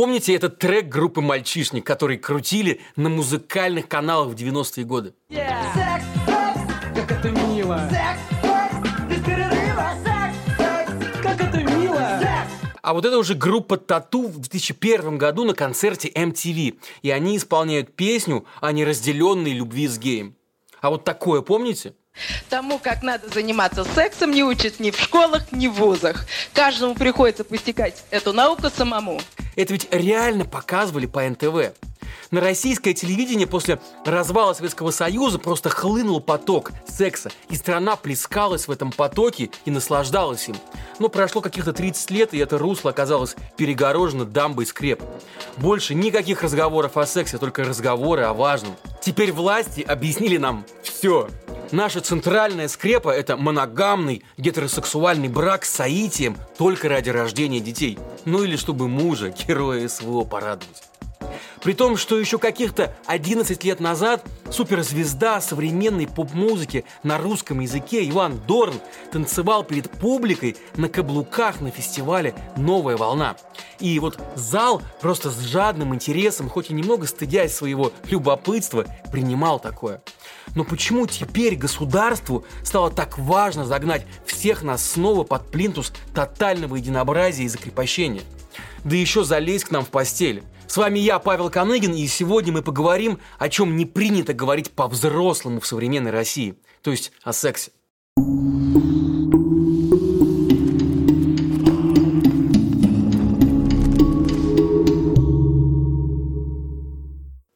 Помните этот трек группы «Мальчишник», который крутили на музыкальных каналах в 90-е годы? Yeah. Секс, секс, как это мило. Секс, секс, без перерыва. Секс, секс, как это мило. Секс. А вот это уже группа Тату в 2001 году на концерте MTV. И они исполняют песню о неразделенной любви с геем. А вот такое помните? Тому, как надо заниматься сексом, не учат ни в школах, ни в вузах. Каждому приходится постигать эту науку самому. Это ведь реально показывали по НТВ. На российское телевидение после развала Советского Союза просто хлынул поток секса, и страна плескалась в этом потоке и наслаждалась им. Но прошло каких-то 30 лет, и это русло оказалось перегорожено дамбой скреп. Больше никаких разговоров о сексе, только разговоры о важном. Теперь власти объяснили нам все. Наша центральная скрепа – это моногамный гетеросексуальный брак с соитием только ради рождения детей. Ну или чтобы мужа, героя СВО, порадовать. При том, что еще каких-то 11 лет назад суперзвезда современной поп-музыки на русском языке Иван Дорн танцевал перед публикой на каблуках на фестивале «Новая волна». И вот зал просто с жадным интересом, хоть и немного стыдясь своего любопытства, принимал такое. Но почему теперь государству стало так важно загнать всех нас снова под плинтус тотального единообразия и закрепощения? Да еще залезть к нам в постель. С вами я, Павел Коныгин, и сегодня мы поговорим, о чем не принято говорить по-взрослому в современной России, то есть о сексе.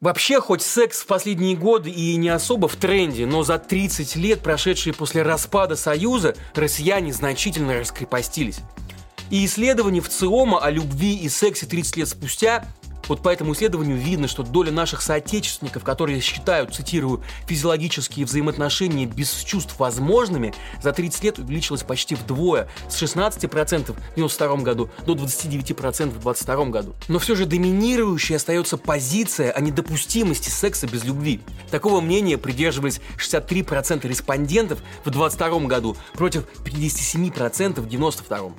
Вообще, хоть секс в последние годы и не особо в тренде, но за 30 лет, прошедшие после распада Союза, россияне значительно раскрепостились. И исследования в ЦИОМа о любви и сексе 30 лет спустя вот по этому исследованию видно, что доля наших соотечественников, которые считают, цитирую, физиологические взаимоотношения без чувств возможными, за 30 лет увеличилась почти вдвое, с 16% в 92 году до 29% в 22 году. Но все же доминирующей остается позиция о недопустимости секса без любви. Такого мнения придерживались 63% респондентов в 22 году против 57% в 92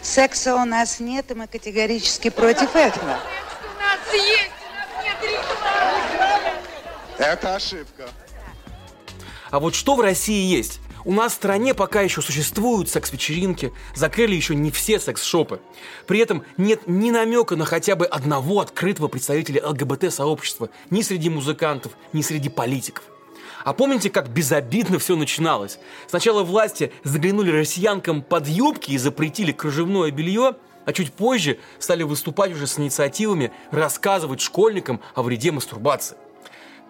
Секса у нас нет, и мы категорически против этого есть, нет рекламы. Это ошибка. А вот что в России есть? У нас в стране пока еще существуют секс-вечеринки, закрыли еще не все секс-шопы. При этом нет ни намека на хотя бы одного открытого представителя ЛГБТ-сообщества ни среди музыкантов, ни среди политиков. А помните, как безобидно все начиналось? Сначала власти заглянули россиянкам под юбки и запретили кружевное белье – а чуть позже стали выступать уже с инициативами рассказывать школьникам о вреде мастурбации.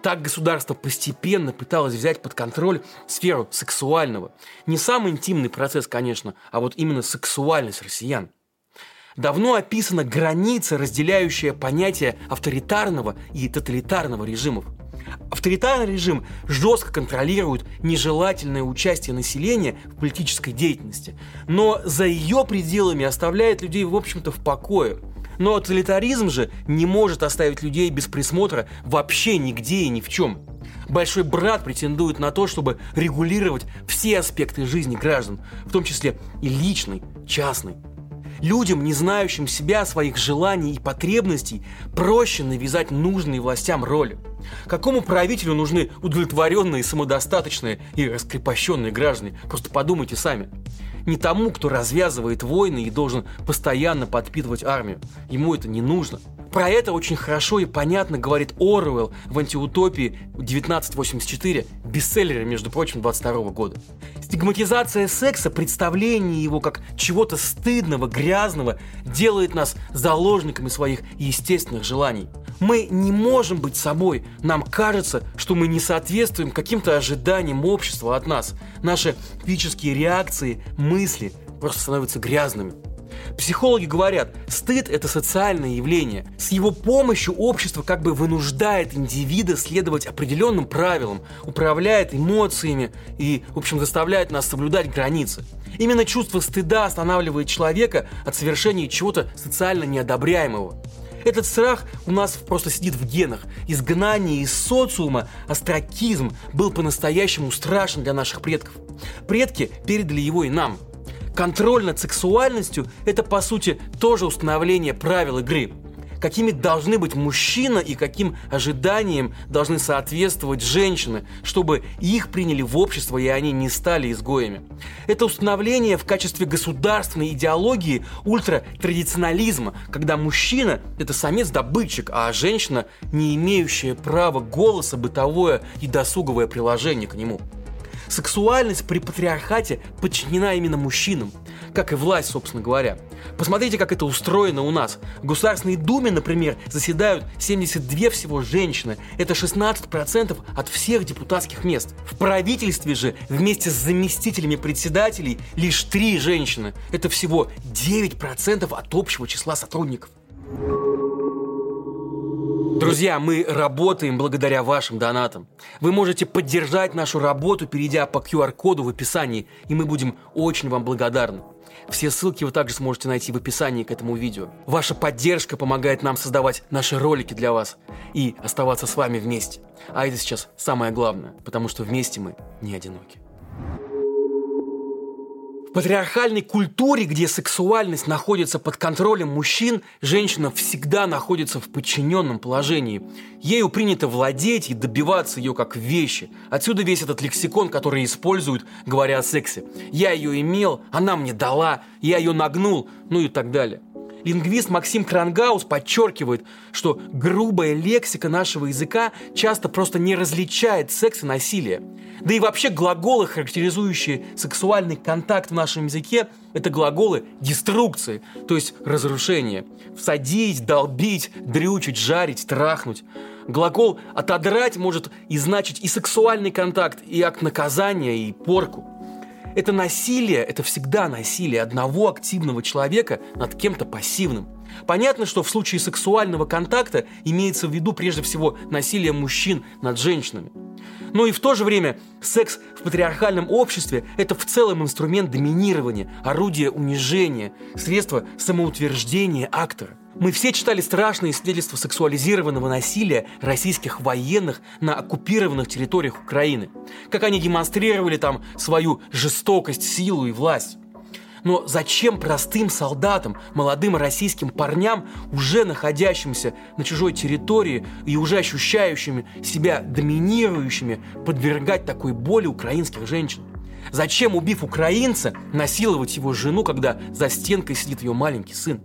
Так государство постепенно пыталось взять под контроль сферу сексуального. Не самый интимный процесс, конечно, а вот именно сексуальность россиян. Давно описана граница, разделяющая понятие авторитарного и тоталитарного режимов – Авторитарный режим жестко контролирует нежелательное участие населения в политической деятельности, но за ее пределами оставляет людей, в общем-то, в покое. Но тоталитаризм же не может оставить людей без присмотра вообще нигде и ни в чем. Большой брат претендует на то, чтобы регулировать все аспекты жизни граждан, в том числе и личный, частный. Людям, не знающим себя, своих желаний и потребностей, проще навязать нужные властям роли. Какому правителю нужны удовлетворенные, самодостаточные и раскрепощенные граждане? Просто подумайте сами. Не тому, кто развязывает войны и должен постоянно подпитывать армию. Ему это не нужно. Про это очень хорошо и понятно говорит Оруэлл в антиутопии 1984, бестселлере, между прочим, 22 года. Стигматизация секса, представление его как чего-то стыдного, грязного, делает нас заложниками своих естественных желаний. Мы не можем быть собой. Нам кажется, что мы не соответствуем каким-то ожиданиям общества от нас. Наши физические реакции, мысли просто становятся грязными. Психологи говорят, стыд – это социальное явление. С его помощью общество как бы вынуждает индивида следовать определенным правилам, управляет эмоциями и, в общем, заставляет нас соблюдать границы. Именно чувство стыда останавливает человека от совершения чего-то социально неодобряемого. Этот страх у нас просто сидит в генах. Изгнание из социума, астракизм был по-настоящему страшен для наших предков. Предки передали его и нам – Контроль над сексуальностью – это, по сути, тоже установление правил игры. какими должны быть мужчина и каким ожиданиям должны соответствовать женщины, чтобы их приняли в общество и они не стали изгоями. Это установление в качестве государственной идеологии ультратрадиционализма, когда мужчина – это самец-добытчик, а женщина – не имеющая права голоса, бытовое и досуговое приложение к нему. Сексуальность при патриархате подчинена именно мужчинам, как и власть, собственно говоря. Посмотрите, как это устроено у нас. В Государственной Думе, например, заседают 72 всего женщины. Это 16% от всех депутатских мест. В правительстве же вместе с заместителями председателей лишь 3 женщины. Это всего 9% от общего числа сотрудников. Друзья, мы работаем благодаря вашим донатам. Вы можете поддержать нашу работу, перейдя по QR-коду в описании, и мы будем очень вам благодарны. Все ссылки вы также сможете найти в описании к этому видео. Ваша поддержка помогает нам создавать наши ролики для вас и оставаться с вами вместе. А это сейчас самое главное, потому что вместе мы не одиноки. В патриархальной культуре, где сексуальность находится под контролем мужчин, женщина всегда находится в подчиненном положении. Ею принято владеть и добиваться ее как вещи. Отсюда весь этот лексикон, который используют, говоря о сексе. Я ее имел, она мне дала, я ее нагнул, ну и так далее. Лингвист Максим Крангаус подчеркивает, что грубая лексика нашего языка часто просто не различает секс и насилие. Да и вообще глаголы, характеризующие сексуальный контакт в нашем языке, это глаголы деструкции, то есть разрушения. Всадить, долбить, дрючить, жарить, трахнуть. Глагол «отодрать» может и значить и сексуальный контакт, и акт наказания, и порку. Это насилие, это всегда насилие одного активного человека над кем-то пассивным. Понятно, что в случае сексуального контакта имеется в виду прежде всего насилие мужчин над женщинами. Но и в то же время секс в патриархальном обществе – это в целом инструмент доминирования, орудие унижения, средство самоутверждения актора. Мы все читали страшные свидетельства сексуализированного насилия российских военных на оккупированных территориях Украины. Как они демонстрировали там свою жестокость, силу и власть. Но зачем простым солдатам, молодым российским парням, уже находящимся на чужой территории и уже ощущающими себя доминирующими, подвергать такой боли украинских женщин? Зачем, убив украинца, насиловать его жену, когда за стенкой сидит ее маленький сын?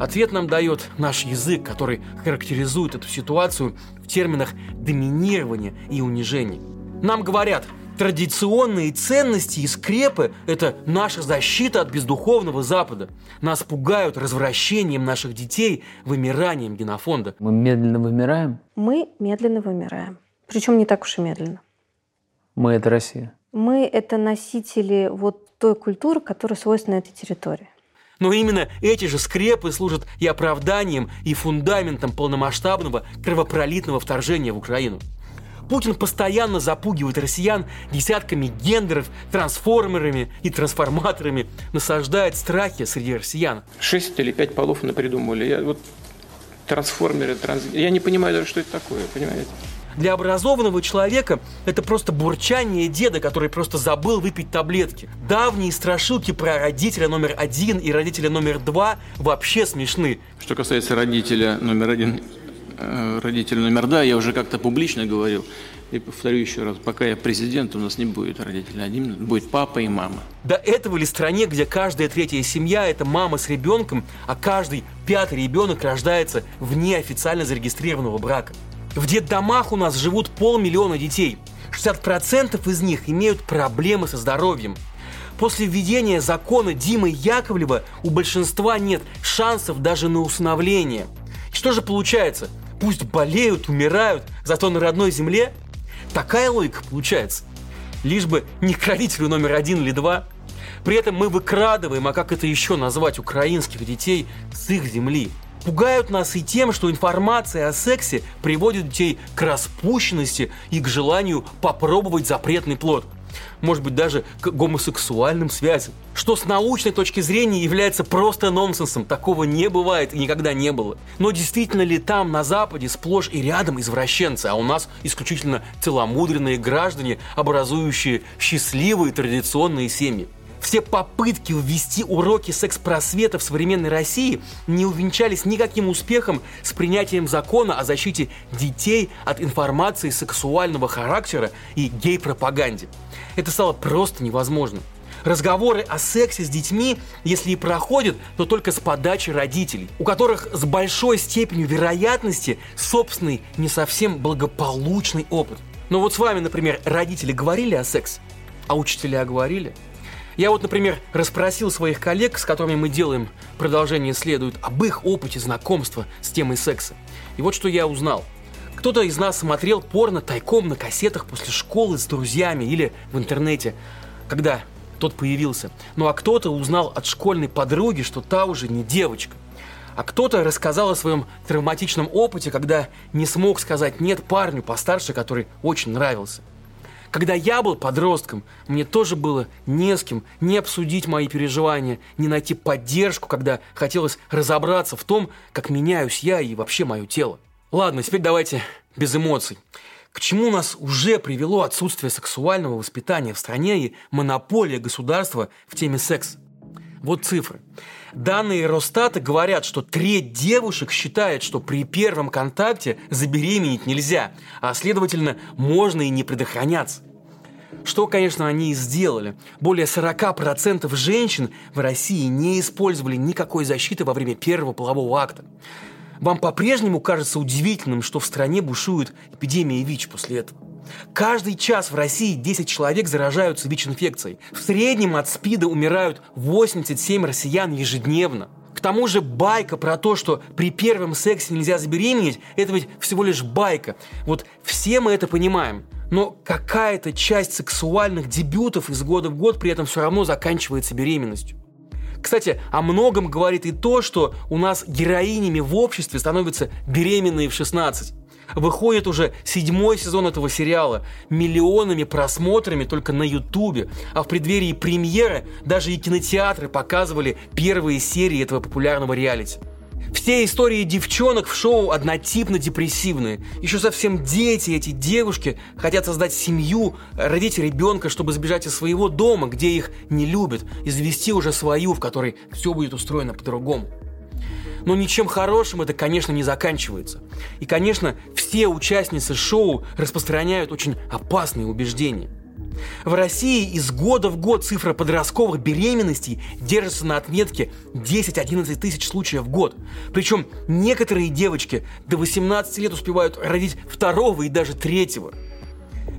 Ответ нам дает наш язык, который характеризует эту ситуацию в терминах доминирования и унижения. Нам говорят, традиционные ценности и скрепы – это наша защита от бездуховного Запада. Нас пугают развращением наших детей, вымиранием генофонда. Мы медленно вымираем. Мы медленно вымираем. Причем не так уж и медленно. Мы – это Россия. Мы – это носители вот той культуры, которая свойственна этой территории. Но именно эти же скрепы служат и оправданием, и фундаментом полномасштабного кровопролитного вторжения в Украину. Путин постоянно запугивает россиян десятками гендеров, трансформерами и трансформаторами, насаждает страхи среди россиян. Шесть или пять полов придумали. Я вот трансформеры, транс... я не понимаю даже, что это такое, понимаете? Для образованного человека это просто бурчание деда, который просто забыл выпить таблетки. Давние страшилки про родителя номер один и родителя номер два вообще смешны. Что касается родителя номер один, э, родителя номер два, я уже как-то публично говорил. И повторю еще раз, пока я президент, у нас не будет родителей один, будет папа и мама. До этого ли стране, где каждая третья семья – это мама с ребенком, а каждый пятый ребенок рождается вне официально зарегистрированного брака? В детдомах у нас живут полмиллиона детей. 60% из них имеют проблемы со здоровьем. После введения закона Димы Яковлева у большинства нет шансов даже на усыновление. Что же получается? Пусть болеют, умирают, зато на родной земле? Такая логика получается. Лишь бы не к родителю номер один или два. При этом мы выкрадываем, а как это еще назвать, украинских детей с их земли – Пугают нас и тем, что информация о сексе приводит детей к распущенности и к желанию попробовать запретный плод. Может быть, даже к гомосексуальным связям. Что с научной точки зрения является просто нонсенсом. Такого не бывает и никогда не было. Но действительно ли там, на Западе, сплошь и рядом извращенцы, а у нас исключительно целомудренные граждане, образующие счастливые традиционные семьи? Все попытки ввести уроки секс-просвета в современной России не увенчались никаким успехом с принятием закона о защите детей от информации сексуального характера и гей-пропаганде. Это стало просто невозможно. Разговоры о сексе с детьми, если и проходят, то только с подачи родителей, у которых с большой степенью вероятности собственный не совсем благополучный опыт. Но вот с вами, например, родители говорили о сексе, а учителя говорили. Я вот, например, расспросил своих коллег, с которыми мы делаем продолжение следует, об их опыте знакомства с темой секса. И вот что я узнал. Кто-то из нас смотрел порно тайком на кассетах после школы с друзьями или в интернете, когда тот появился. Ну а кто-то узнал от школьной подруги, что та уже не девочка. А кто-то рассказал о своем травматичном опыте, когда не смог сказать «нет» парню постарше, который очень нравился. Когда я был подростком, мне тоже было не с кем не обсудить мои переживания, не найти поддержку, когда хотелось разобраться в том, как меняюсь я и вообще мое тело. Ладно, теперь давайте без эмоций. К чему нас уже привело отсутствие сексуального воспитания в стране и монополия государства в теме секса? Вот цифры. Данные Росстата говорят, что треть девушек считает, что при первом контакте забеременеть нельзя, а следовательно, можно и не предохраняться. Что, конечно, они и сделали. Более 40% женщин в России не использовали никакой защиты во время первого полового акта. Вам по-прежнему кажется удивительным, что в стране бушует эпидемия ВИЧ после этого? Каждый час в России 10 человек заражаются ВИЧ-инфекцией. В среднем от СПИДа умирают 87 россиян ежедневно. К тому же байка про то, что при первом сексе нельзя забеременеть, это ведь всего лишь байка. Вот все мы это понимаем. Но какая-то часть сексуальных дебютов из года в год при этом все равно заканчивается беременностью. Кстати, о многом говорит и то, что у нас героинями в обществе становятся беременные в 16. Выходит уже седьмой сезон этого сериала, миллионами просмотрами только на Ютубе, а в преддверии премьеры даже и кинотеатры показывали первые серии этого популярного реалити. Все истории девчонок в шоу однотипно депрессивные. Еще совсем дети, эти девушки, хотят создать семью, родить ребенка, чтобы сбежать из своего дома, где их не любят, и завести уже свою, в которой все будет устроено по-другому. Но ничем хорошим это, конечно, не заканчивается. И, конечно, все участницы шоу распространяют очень опасные убеждения – в России из года в год цифра подростковых беременностей держится на отметке 10-11 тысяч случаев в год. Причем некоторые девочки до 18 лет успевают родить второго и даже третьего.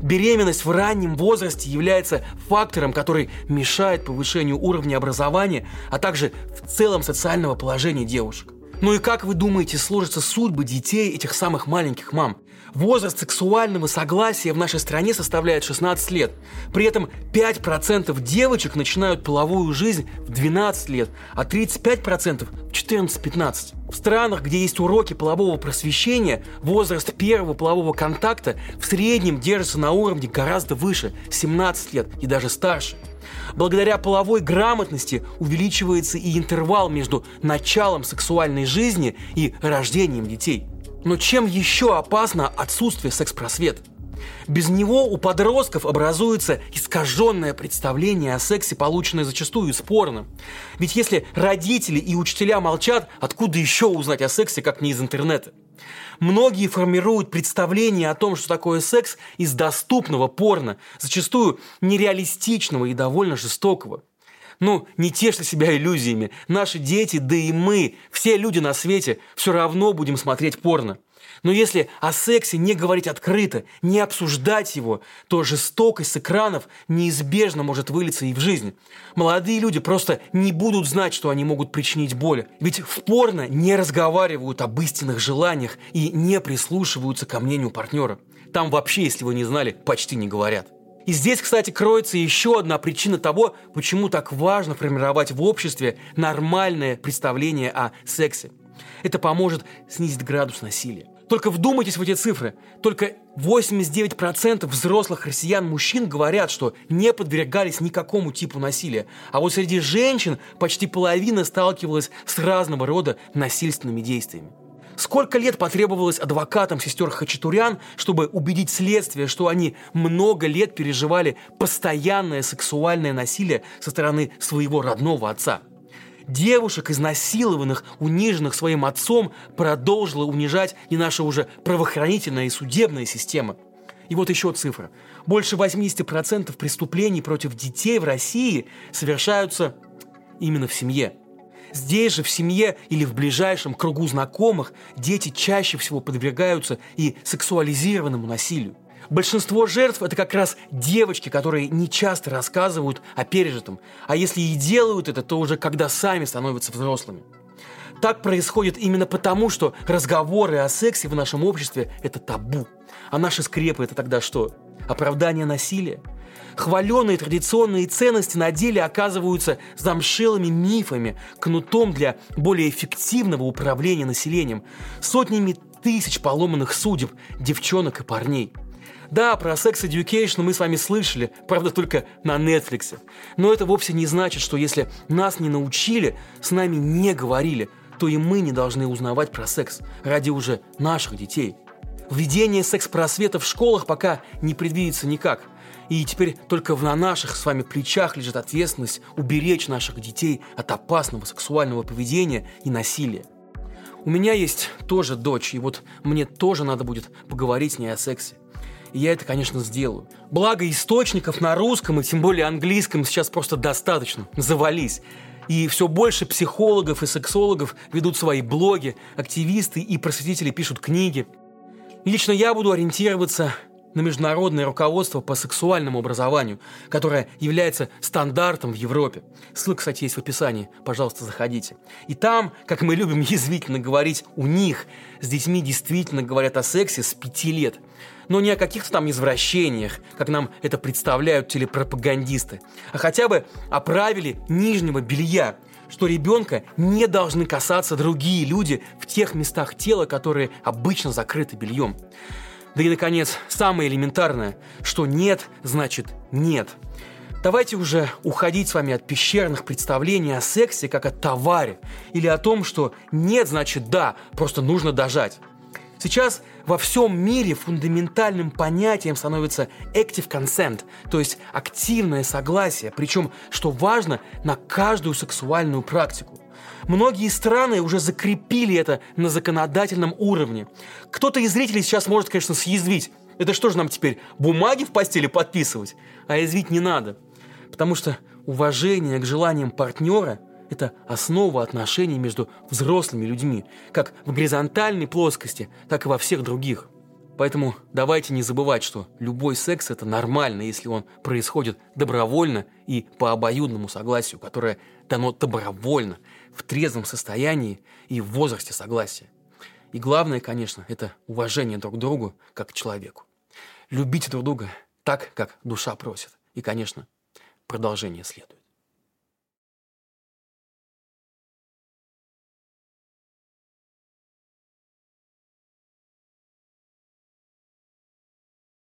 Беременность в раннем возрасте является фактором, который мешает повышению уровня образования, а также в целом социального положения девушек. Ну и как вы думаете сложатся судьбы детей этих самых маленьких мам? Возраст сексуального согласия в нашей стране составляет 16 лет. При этом 5% девочек начинают половую жизнь в 12 лет, а 35% в 14-15. В странах, где есть уроки полового просвещения, возраст первого полового контакта в среднем держится на уровне гораздо выше – 17 лет и даже старше. Благодаря половой грамотности увеличивается и интервал между началом сексуальной жизни и рождением детей. Но чем еще опасно отсутствие секс-просвета? Без него у подростков образуется искаженное представление о сексе, полученное зачастую спорно. Ведь если родители и учителя молчат, откуда еще узнать о сексе, как не из интернета? Многие формируют представление о том, что такое секс из доступного порно, зачастую нереалистичного и довольно жестокого. Ну, не тешьте себя иллюзиями. Наши дети, да и мы, все люди на свете, все равно будем смотреть порно. Но если о сексе не говорить открыто, не обсуждать его, то жестокость с экранов неизбежно может вылиться и в жизнь. Молодые люди просто не будут знать, что они могут причинить боль. Ведь в порно не разговаривают об истинных желаниях и не прислушиваются ко мнению партнера. Там вообще, если вы не знали, почти не говорят. И здесь, кстати, кроется еще одна причина того, почему так важно формировать в обществе нормальное представление о сексе. Это поможет снизить градус насилия. Только вдумайтесь в эти цифры. Только 89% взрослых россиян-мужчин говорят, что не подвергались никакому типу насилия. А вот среди женщин почти половина сталкивалась с разного рода насильственными действиями. Сколько лет потребовалось адвокатам сестер Хачатурян, чтобы убедить следствие, что они много лет переживали постоянное сексуальное насилие со стороны своего родного отца? Девушек, изнасилованных, униженных своим отцом, продолжила унижать и наша уже правоохранительная и судебная система. И вот еще цифра. Больше 80% преступлений против детей в России совершаются именно в семье. Здесь же, в семье или в ближайшем кругу знакомых, дети чаще всего подвергаются и сексуализированному насилию. Большинство жертв – это как раз девочки, которые не часто рассказывают о пережитом, а если и делают это, то уже когда сами становятся взрослыми. Так происходит именно потому, что разговоры о сексе в нашем обществе – это табу. А наши скрепы – это тогда что? Оправдание насилия? Хваленые традиционные ценности на деле оказываются замшелыми мифами, кнутом для более эффективного управления населением, сотнями тысяч поломанных судеб девчонок и парней. Да, про Sex Education мы с вами слышали, правда, только на Netflix. Но это вовсе не значит, что если нас не научили, с нами не говорили, то и мы не должны узнавать про секс ради уже наших детей. Введение секс-просвета в школах пока не предвидится никак – и теперь только на наших с вами плечах лежит ответственность уберечь наших детей от опасного сексуального поведения и насилия. У меня есть тоже дочь, и вот мне тоже надо будет поговорить с ней о сексе. И я это, конечно, сделаю. Благо источников на русском и тем более английском сейчас просто достаточно. Завались. И все больше психологов и сексологов ведут свои блоги, активисты и просветители пишут книги. лично я буду ориентироваться на международное руководство по сексуальному образованию, которое является стандартом в Европе. Ссылка, кстати, есть в описании. Пожалуйста, заходите. И там, как мы любим язвительно говорить, у них с детьми действительно говорят о сексе с пяти лет. Но не о каких-то там извращениях, как нам это представляют телепропагандисты, а хотя бы о правиле нижнего белья, что ребенка не должны касаться другие люди в тех местах тела, которые обычно закрыты бельем. Да и, наконец, самое элементарное, что нет, значит нет. Давайте уже уходить с вами от пещерных представлений о сексе как о товаре или о том, что нет, значит да, просто нужно дожать. Сейчас во всем мире фундаментальным понятием становится active consent, то есть активное согласие, причем, что важно, на каждую сексуальную практику. Многие страны уже закрепили это на законодательном уровне. Кто-то из зрителей сейчас может, конечно, съязвить. Это что же нам теперь, бумаги в постели подписывать? А язвить не надо. Потому что уважение к желаниям партнера – это основа отношений между взрослыми людьми, как в горизонтальной плоскости, так и во всех других. Поэтому давайте не забывать, что любой секс – это нормально, если он происходит добровольно и по обоюдному согласию, которое дано добровольно – в трезвом состоянии и в возрасте согласия. И главное, конечно, это уважение друг к другу как к человеку. Любите друг друга так, как душа просит. И, конечно, продолжение следует.